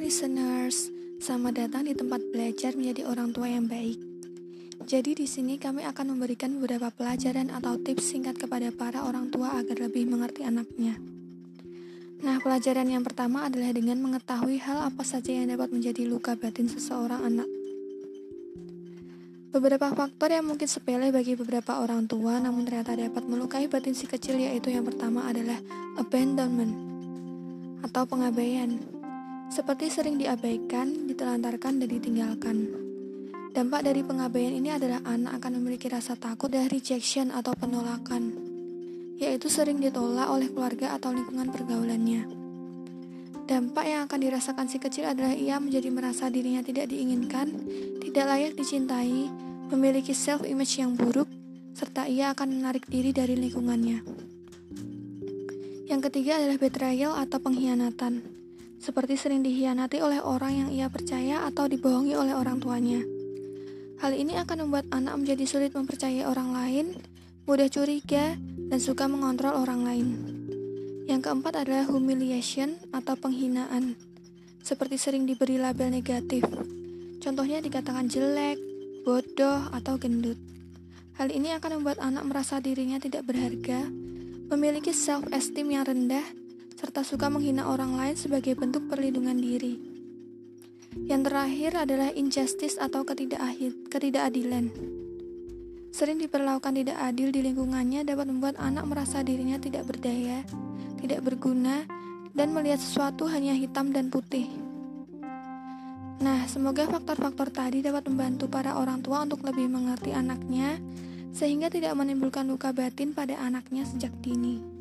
listeners, selamat datang di tempat belajar menjadi orang tua yang baik. Jadi di sini kami akan memberikan beberapa pelajaran atau tips singkat kepada para orang tua agar lebih mengerti anaknya. Nah, pelajaran yang pertama adalah dengan mengetahui hal apa saja yang dapat menjadi luka batin seseorang anak. Beberapa faktor yang mungkin sepele bagi beberapa orang tua namun ternyata dapat melukai batin si kecil yaitu yang pertama adalah abandonment atau pengabaian seperti sering diabaikan, ditelantarkan, dan ditinggalkan. Dampak dari pengabaian ini adalah anak akan memiliki rasa takut dan rejection atau penolakan, yaitu sering ditolak oleh keluarga atau lingkungan pergaulannya. Dampak yang akan dirasakan si kecil adalah ia menjadi merasa dirinya tidak diinginkan, tidak layak dicintai, memiliki self-image yang buruk, serta ia akan menarik diri dari lingkungannya. Yang ketiga adalah betrayal atau pengkhianatan seperti sering dikhianati oleh orang yang ia percaya atau dibohongi oleh orang tuanya. Hal ini akan membuat anak menjadi sulit mempercayai orang lain, mudah curiga, dan suka mengontrol orang lain. Yang keempat adalah humiliation atau penghinaan, seperti sering diberi label negatif. Contohnya dikatakan jelek, bodoh, atau gendut. Hal ini akan membuat anak merasa dirinya tidak berharga, memiliki self-esteem yang rendah, serta suka menghina orang lain sebagai bentuk perlindungan diri. Yang terakhir adalah injustice atau ketidakadilan. Sering diperlakukan tidak adil di lingkungannya dapat membuat anak merasa dirinya tidak berdaya, tidak berguna, dan melihat sesuatu hanya hitam dan putih. Nah, semoga faktor-faktor tadi dapat membantu para orang tua untuk lebih mengerti anaknya, sehingga tidak menimbulkan luka batin pada anaknya sejak dini.